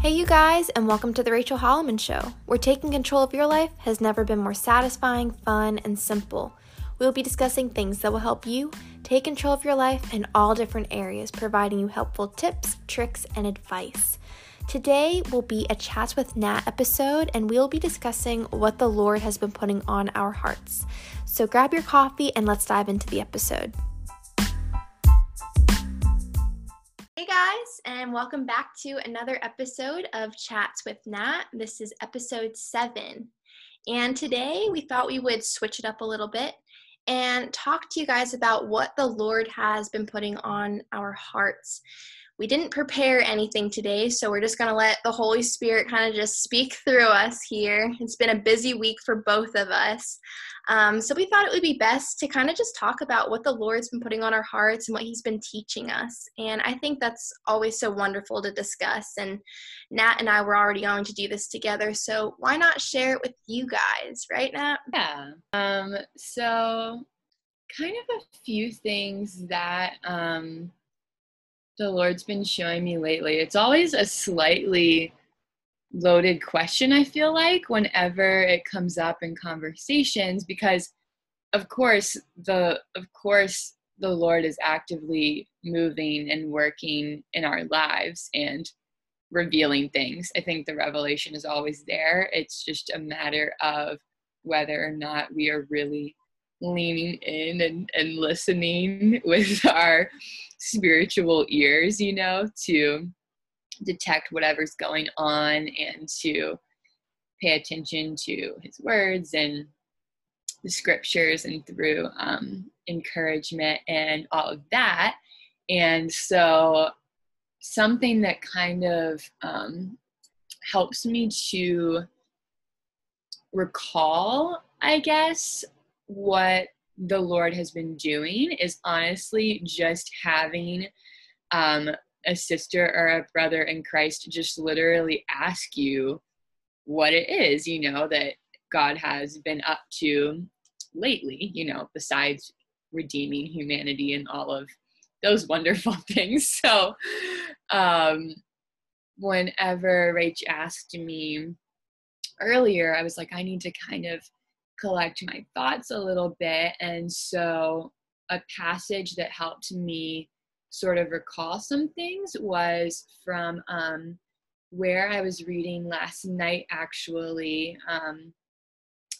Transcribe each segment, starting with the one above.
Hey, you guys, and welcome to the Rachel Holleman Show, where taking control of your life has never been more satisfying, fun, and simple. We will be discussing things that will help you take control of your life in all different areas, providing you helpful tips, tricks, and advice. Today will be a Chats with Nat episode, and we'll be discussing what the Lord has been putting on our hearts. So grab your coffee and let's dive into the episode. Hey guys, and welcome back to another episode of Chats with Nat. This is episode seven. And today we thought we would switch it up a little bit and talk to you guys about what the Lord has been putting on our hearts we didn't prepare anything today, so we're just going to let the Holy Spirit kind of just speak through us here. It's been a busy week for both of us. Um, so we thought it would be best to kind of just talk about what the Lord's been putting on our hearts and what He's been teaching us. And I think that's always so wonderful to discuss. And Nat and I were already going to do this together, so why not share it with you guys, right, Nat? Yeah. Um, so, kind of a few things that. Um, the Lord's been showing me lately. It's always a slightly loaded question, I feel like, whenever it comes up in conversations, because of course the of course the Lord is actively moving and working in our lives and revealing things. I think the revelation is always there. It's just a matter of whether or not we are really leaning in and, and listening with our spiritual ears, you know, to detect whatever's going on and to pay attention to his words and the scriptures and through um, encouragement and all of that. And so, something that kind of um, helps me to recall, I guess, what the Lord has been doing is honestly just having um, a sister or a brother in Christ just literally ask you what it is, you know, that God has been up to lately, you know, besides redeeming humanity and all of those wonderful things. So, um, whenever Rach asked me earlier, I was like, I need to kind of collect my thoughts a little bit. And so, a passage that helped me sort of recall some things was from um, where I was reading last night, actually. Um,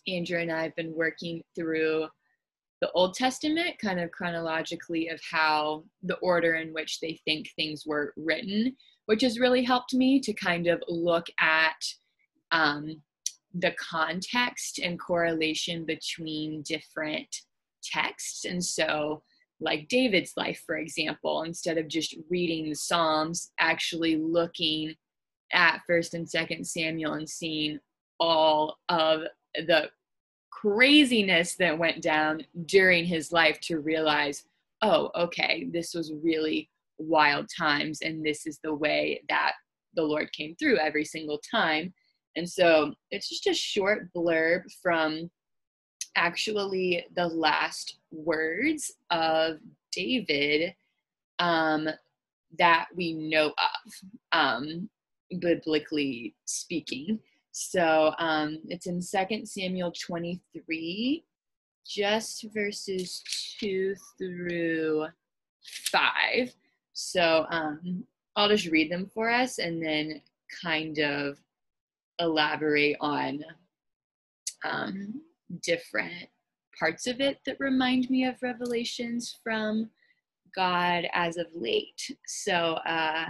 Andrew and I have been working through the Old Testament, kind of chronologically, of how the order in which they think things were written, which has really helped me to kind of look at um, the context and correlation between different texts. And so, like David's life, for example, instead of just reading the Psalms, actually looking at First and Second Samuel and seeing all of the craziness that went down during his life to realize, oh, okay, this was really wild times, and this is the way that the Lord came through every single time. And so it's just a short blurb from actually the last words of David um, that we know of, um, biblically speaking. So um, it's in Second Samuel 23, just verses 2 through 5. So um, I'll just read them for us and then kind of elaborate on um, different parts of it that remind me of revelations from God as of late. So, uh,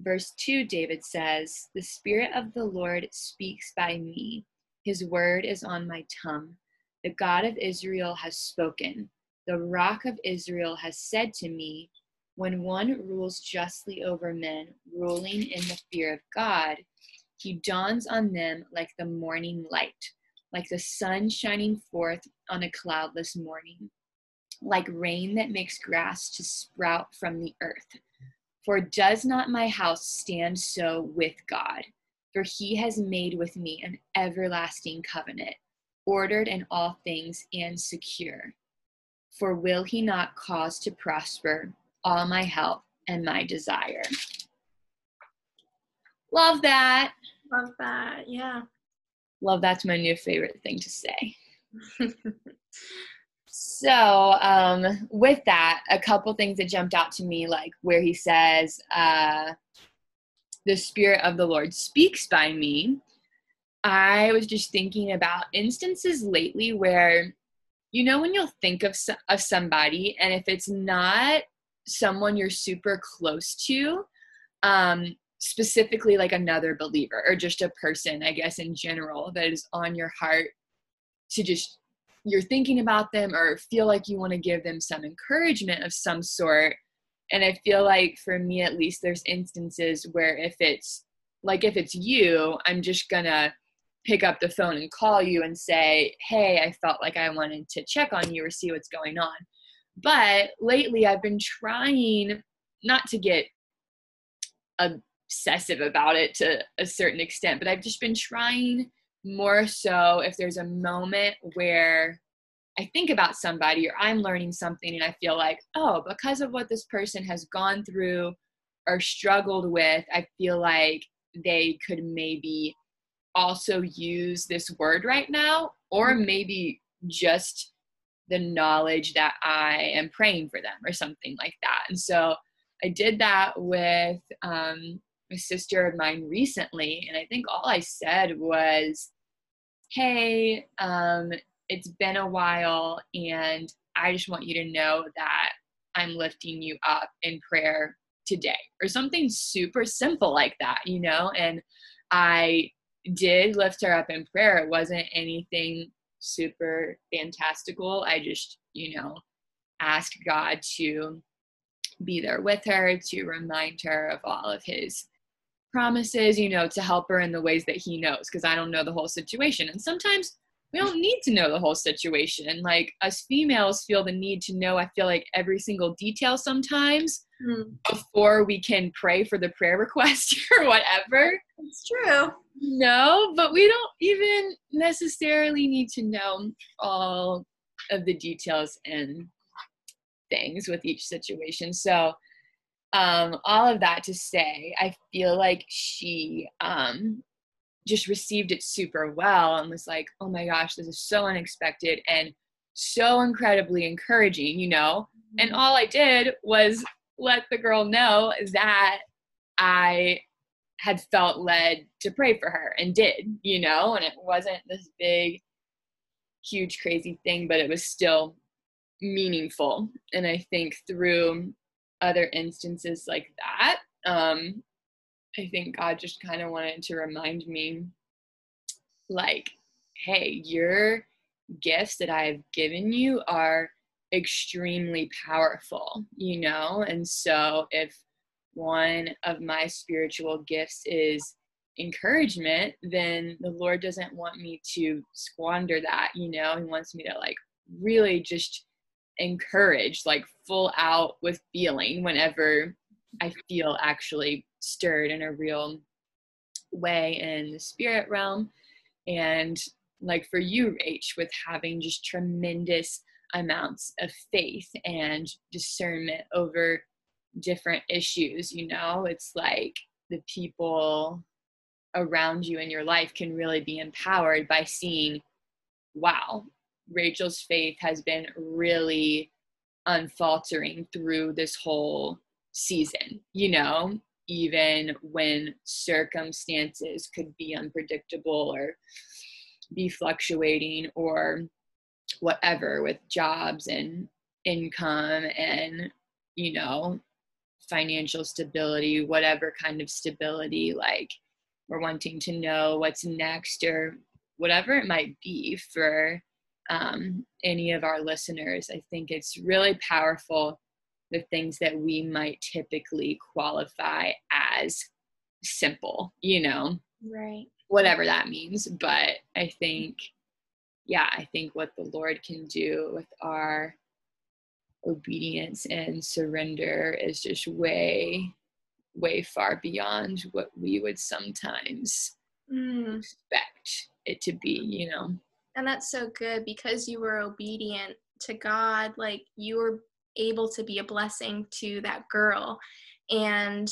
verse 2, David says, The Spirit of the Lord speaks by me, His word is on my tongue. The God of Israel has spoken. The rock of Israel has said to me, When one rules justly over men, ruling in the fear of God, he dawns on them like the morning light, like the sun shining forth on a cloudless morning, like rain that makes grass to sprout from the earth. For does not my house stand so with God? For he has made with me an everlasting covenant, ordered in all things and secure. For will he not cause to prosper all my help and my desire? love that. Love that. Yeah. Love that's my new favorite thing to say. so, um, with that, a couple things that jumped out to me, like where he says, uh, the Spirit of the Lord speaks by me. I was just thinking about instances lately where, you know, when you'll think of, of somebody, and if it's not someone you're super close to, um, specifically like another believer or just a person, I guess, in general, that is on your heart to just you're thinking about them or feel like you want to give them some encouragement of some sort. And I feel like for me at least, there's instances where if it's like if it's you, I'm just gonna pick up the phone and call you and say, Hey, I felt like I wanted to check on you or see what's going on. But lately, I've been trying not to get obsessive about it to a certain extent, but I've just been trying more so if there's a moment where I think about somebody or I'm learning something and I feel like, oh, because of what this person has gone through or struggled with, I feel like they could maybe also use this word right now, or mm-hmm. maybe just the knowledge that I am praying for them or something like that. And so I did that with um, a sister of mine recently, and I think all I said was, Hey, um, it's been a while, and I just want you to know that I'm lifting you up in prayer today, or something super simple like that, you know? And I did lift her up in prayer. It wasn't anything super fantastical. I just, you know, asked God to be there with her, to remind her of all of his promises, you know, to help her in the ways that he knows, because I don't know the whole situation. And sometimes we don't need to know the whole situation. Like us females feel the need to know, I feel like every single detail sometimes mm. before we can pray for the prayer request or whatever. It's true. No, but we don't even necessarily need to know all of the details and things with each situation. So, um, all of that to say, I feel like she um, just received it super well and was like, oh my gosh, this is so unexpected and so incredibly encouraging, you know? And mm-hmm. all I did was let the girl know that I had felt led to pray for her and did, you know? And it wasn't this big, huge, crazy thing, but it was still meaningful. And I think through other instances like that, um, I think God just kind of wanted to remind me like, hey, your gifts that I've given you are extremely powerful, you know? And so if one of my spiritual gifts is encouragement, then the Lord doesn't want me to squander that, you know? He wants me to like really just encourage, like full out with feeling whenever I feel actually stirred in a real way in the spirit realm. And like for you, Rach, with having just tremendous amounts of faith and discernment over different issues, you know, it's like the people around you in your life can really be empowered by seeing, wow, Rachel's faith has been really unfaltering through this whole season, you know, even when circumstances could be unpredictable or be fluctuating or whatever with jobs and income and, you know, financial stability, whatever kind of stability, like we're wanting to know what's next or whatever it might be for um, any of our listeners. I think it's really powerful the things that we might typically qualify as simple, you know? Right. Whatever that means. But I think, yeah, I think what the Lord can do with our obedience and surrender is just way, way far beyond what we would sometimes mm. expect it to be, you know? And that's so good because you were obedient to God, like you were able to be a blessing to that girl. And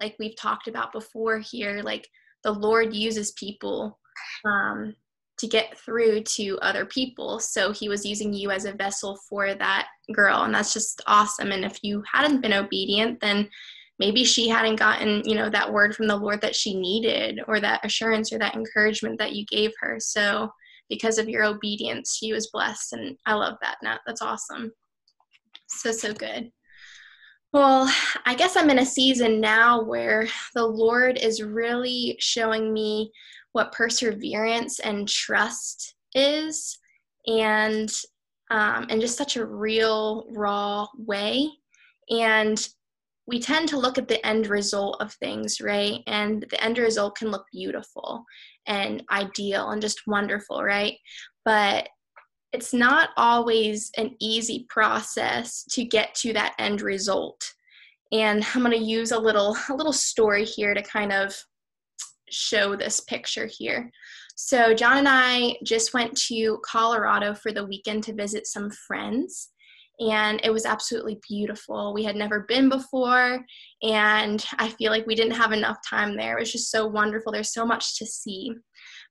like we've talked about before here, like the Lord uses people um, to get through to other people. So he was using you as a vessel for that girl, and that's just awesome. And if you hadn't been obedient, then maybe she hadn't gotten, you know, that word from the Lord that she needed, or that assurance or that encouragement that you gave her. So because of your obedience, she was blessed, and I love that. Nat, that's awesome. So so good. Well, I guess I'm in a season now where the Lord is really showing me what perseverance and trust is, and um, in just such a real, raw way. And we tend to look at the end result of things, right? And the end result can look beautiful and ideal and just wonderful, right? But it's not always an easy process to get to that end result. And I'm going to use a little a little story here to kind of show this picture here. So John and I just went to Colorado for the weekend to visit some friends and it was absolutely beautiful. We had never been before, and I feel like we didn't have enough time there. It was just so wonderful. There's so much to see.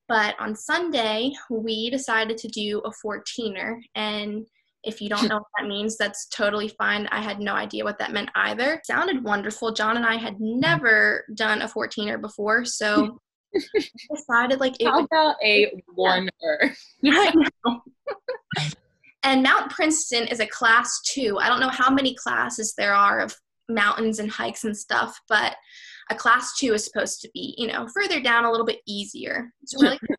But on Sunday, we decided to do a 14er. And if you don't know what that means, that's totally fine. I had no idea what that meant either. It sounded wonderful. John and I had never done a 14er before, so decided like it How about a oneer? And Mount Princeton is a class two. I don't know how many classes there are of mountains and hikes and stuff, but a class two is supposed to be, you know, further down a little bit easier. It's really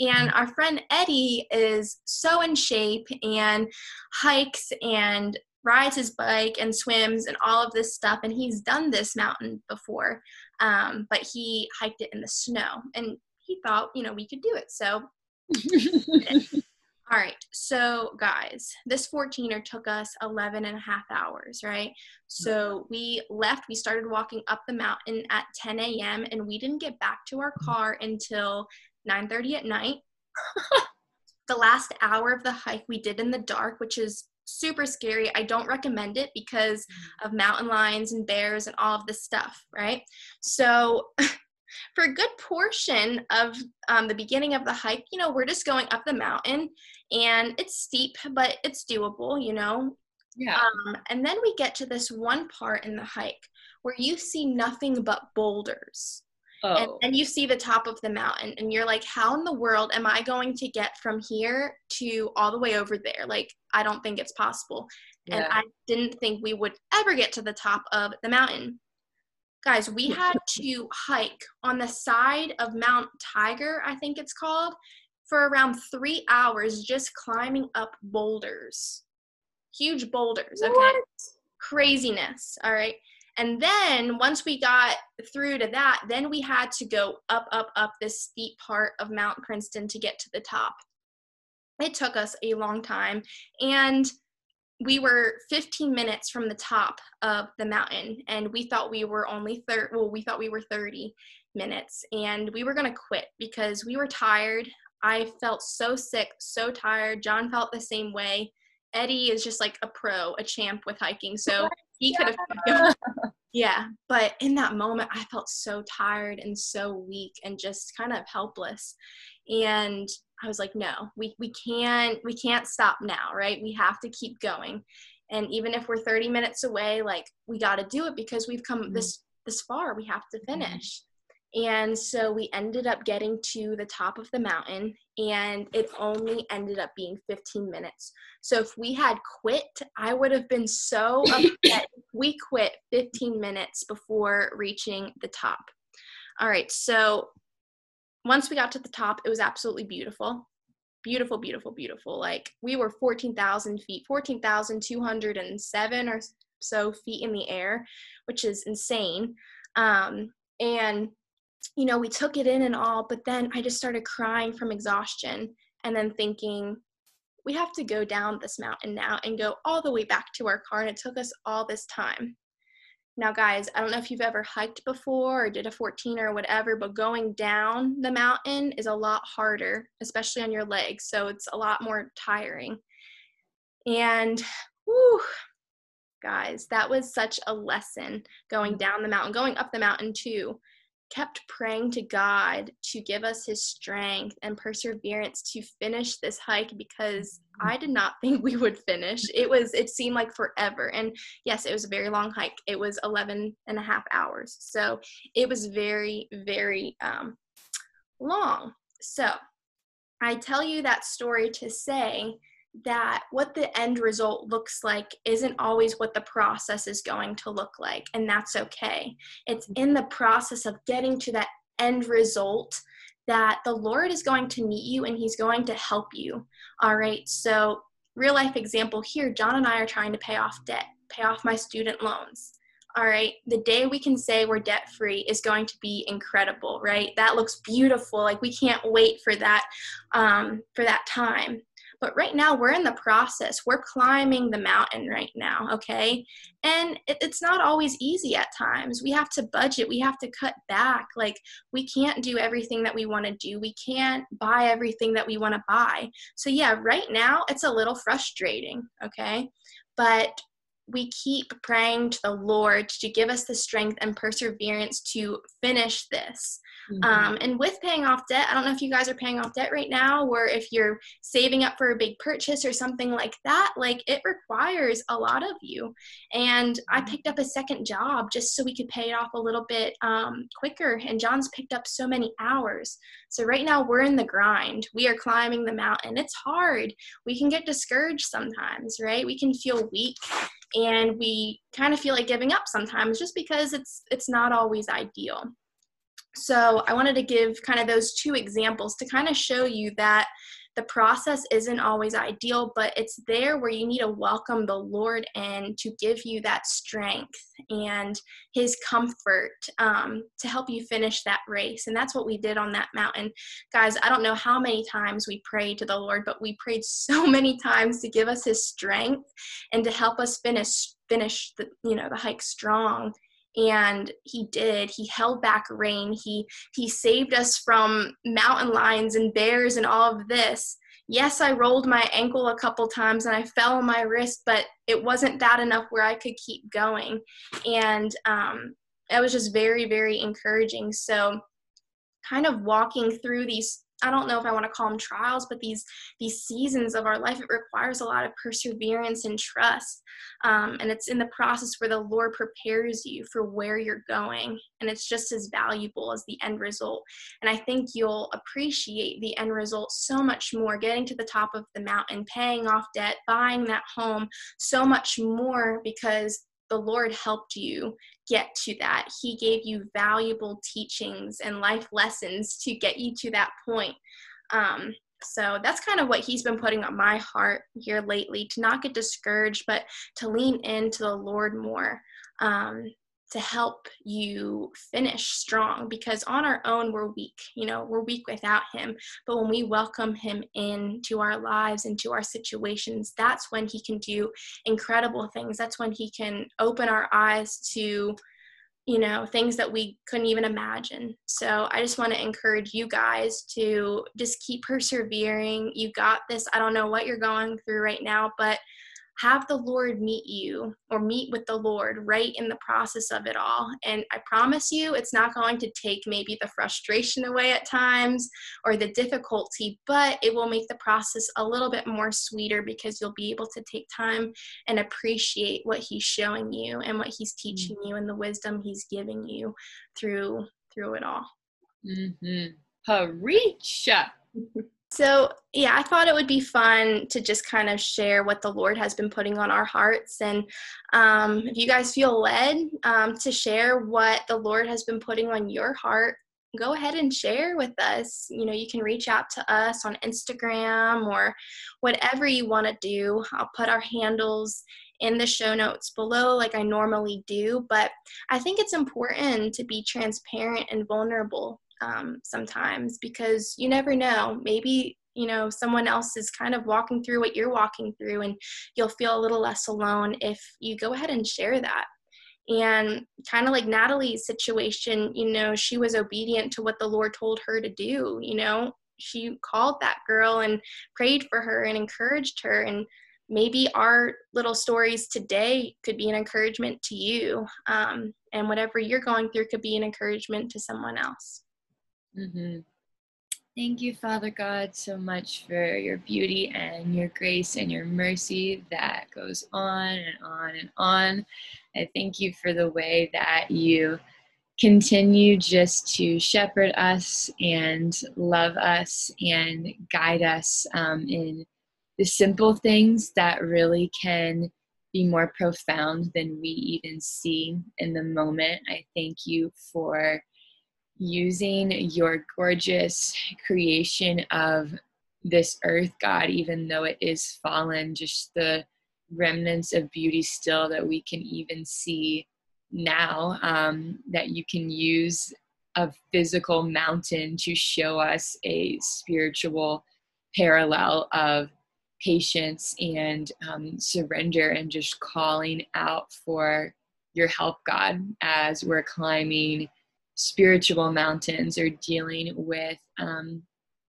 And our friend Eddie is so in shape and hikes and rides his bike and swims and all of this stuff. And he's done this mountain before, um, but he hiked it in the snow. And he thought, you know, we could do it. So All right, so guys, this 14er took us 11 and a half hours, right? So we left, we started walking up the mountain at 10 a.m. and we didn't get back to our mm. car until 9.30 at night. the last hour of the hike we did in the dark, which is super scary. I don't recommend it because mm. of mountain lions and bears and all of this stuff, right? So for a good portion of um, the beginning of the hike, you know, we're just going up the mountain and it's steep, but it's doable, you know. Yeah. Um, and then we get to this one part in the hike where you see nothing but boulders. Oh. And then you see the top of the mountain, and you're like, how in the world am I going to get from here to all the way over there? Like, I don't think it's possible. Yeah. And I didn't think we would ever get to the top of the mountain. Guys, we had to hike on the side of Mount Tiger, I think it's called, for around three hours just climbing up boulders. Huge boulders, okay? What? Craziness, all right? And then once we got through to that, then we had to go up, up, up this steep part of Mount Princeton to get to the top. It took us a long time. And we were 15 minutes from the top of the mountain and we thought we were only 30 well we thought we were 30 minutes and we were going to quit because we were tired. I felt so sick so tired. John felt the same way. Eddie is just like a pro a champ with hiking so he could have yeah but in that moment i felt so tired and so weak and just kind of helpless and I was like, no, we, we can't we can't stop now, right? We have to keep going. And even if we're 30 minutes away, like we got to do it because we've come mm-hmm. this this far. We have to mm-hmm. finish. Mm-hmm. And so we ended up getting to the top of the mountain and it only ended up being 15 minutes. So if we had quit, I would have been so upset. We quit 15 minutes before reaching the top. All right, so once we got to the top, it was absolutely beautiful. Beautiful, beautiful, beautiful. Like we were 14,000 feet, 14,207 or so feet in the air, which is insane. Um, and, you know, we took it in and all, but then I just started crying from exhaustion and then thinking, we have to go down this mountain now and go all the way back to our car. And it took us all this time. Now, guys, I don't know if you've ever hiked before or did a 14 or whatever, but going down the mountain is a lot harder, especially on your legs. So it's a lot more tiring. And whew, guys. That was such a lesson going mm. down the mountain, going up the mountain too. Kept praying to God to give us his strength and perseverance to finish this hike because I did not think we would finish. It was, it seemed like forever. And yes, it was a very long hike. It was 11 and a half hours. So it was very, very um, long. So I tell you that story to say that what the end result looks like isn't always what the process is going to look like, and that's okay. It's in the process of getting to that end result that the Lord is going to meet you and He's going to help you. All right, so real life example here John and I are trying to pay off debt, pay off my student loans. All right, the day we can say we're debt free is going to be incredible, right? That looks beautiful. Like we can't wait for that, um, for that time. But right now, we're in the process. We're climbing the mountain right now, okay? And it, it's not always easy at times. We have to budget, we have to cut back. Like, we can't do everything that we want to do, we can't buy everything that we want to buy. So, yeah, right now, it's a little frustrating, okay? But we keep praying to the Lord to give us the strength and perseverance to finish this. Mm-hmm. Um, and with paying off debt, I don't know if you guys are paying off debt right now or if you're saving up for a big purchase or something like that. Like it requires a lot of you. And I mm-hmm. picked up a second job just so we could pay it off a little bit um, quicker. And John's picked up so many hours. So right now we're in the grind. We are climbing the mountain. It's hard. We can get discouraged sometimes, right? We can feel weak and we kind of feel like giving up sometimes just because it's it's not always ideal so I wanted to give kind of those two examples to kind of show you that the process isn't always ideal, but it's there where you need to welcome the Lord in to give you that strength and His comfort um, to help you finish that race. And that's what we did on that mountain. Guys, I don't know how many times we prayed to the Lord, but we prayed so many times to give us His strength and to help us finish finish the you know the hike strong and he did. He held back rain. He he saved us from mountain lions and bears and all of this. Yes i rolled my ankle a couple times and i fell on my wrist but it wasn't bad enough where i could keep going. And um, it was just very very encouraging. So kind of walking through these I don't know if I want to call them trials, but these these seasons of our life, it requires a lot of perseverance and trust. Um, and it's in the process where the Lord prepares you for where you're going, and it's just as valuable as the end result. And I think you'll appreciate the end result so much more. Getting to the top of the mountain, paying off debt, buying that home, so much more because the Lord helped you get to that. He gave you valuable teachings and life lessons to get you to that point. Um, so that's kind of what he's been putting on my heart here lately to not get discouraged, but to lean into the Lord more. Um, to help you finish strong because on our own we're weak you know we're weak without him. But when we welcome him into our lives into our situations that's when he can do incredible things. That's when he can open our eyes to you know things that we couldn't even imagine. So i just want to encourage you guys to just keep persevering. You got this. I don't know what you're going through right now but have the Lord meet you or meet with the Lord right in the process of it all. And I promise you, it's not going to take maybe the frustration away at times or the difficulty, but it will make the process a little bit more sweeter because you'll be able to take time and appreciate what He's showing you and what He's teaching you and the wisdom He's giving you through through it all. Mm-hmm. So, yeah, I thought it would be fun to just kind of share what the Lord has been putting on our hearts. And um, if you guys feel led um, to share what the Lord has been putting on your heart, go ahead and share with us. You know, you can reach out to us on Instagram or whatever you want to do. I'll put our handles in the show notes below, like I normally do. But I think it's important to be transparent and vulnerable um, sometimes because you never know. Maybe you know someone else is kind of walking through what you're walking through, and you'll feel a little less alone if you go ahead and share that. And kind of like Natalie's situation, you know, she was obedient to what the Lord told her to do. You know, she called that girl and prayed for her and encouraged her and maybe our little stories today could be an encouragement to you. Um, and whatever you're going through could be an encouragement to someone else. Mm-hmm. Thank you, Father God, so much for your beauty and your grace and your mercy that goes on and on and on. I thank you for the way that you continue just to shepherd us and love us and guide us um, in the simple things that really can be more profound than we even see in the moment. I thank you for using your gorgeous creation of this earth, God, even though it is fallen, just the remnants of beauty still that we can even see now, um, that you can use a physical mountain to show us a spiritual parallel of patience and um, surrender and just calling out for your help, God, as we're climbing spiritual mountains or dealing with um,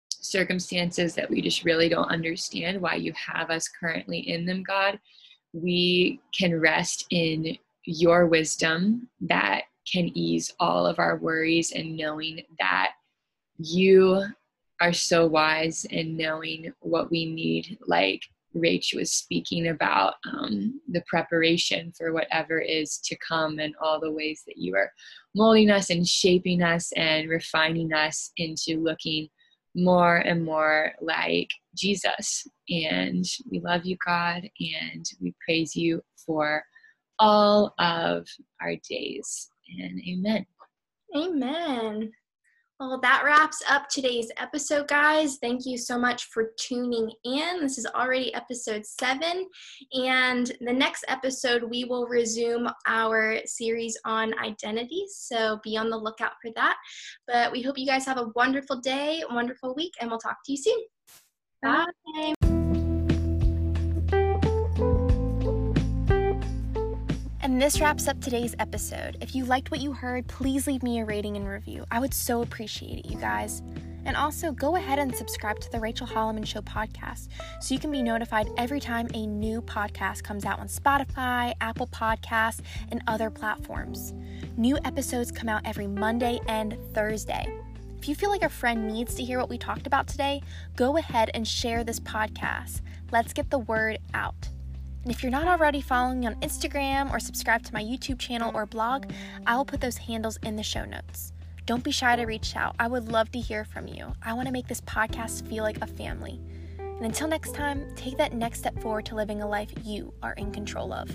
circumstances that we just really don't understand why you have us currently in them, God. We can rest in your wisdom that can ease all of our worries and knowing that you are so wise in knowing what we need like Rach was speaking about um, the preparation for whatever is to come and all the ways that you are molding us and shaping us and refining us into looking more and more like Jesus. And we love you, God, and we praise you for all of our days. And amen. Amen. Well, that wraps up today's episode, guys. Thank you so much for tuning in. This is already episode seven. And the next episode, we will resume our series on identity. So be on the lookout for that. But we hope you guys have a wonderful day, wonderful week, and we'll talk to you soon. Bye. Bye. And this wraps up today's episode. If you liked what you heard, please leave me a rating and review. I would so appreciate it, you guys. And also, go ahead and subscribe to the Rachel Holleman Show podcast so you can be notified every time a new podcast comes out on Spotify, Apple Podcasts, and other platforms. New episodes come out every Monday and Thursday. If you feel like a friend needs to hear what we talked about today, go ahead and share this podcast. Let's get the word out. And if you're not already following me on Instagram or subscribe to my YouTube channel or blog, I will put those handles in the show notes. Don't be shy to reach out. I would love to hear from you. I want to make this podcast feel like a family. And until next time, take that next step forward to living a life you are in control of.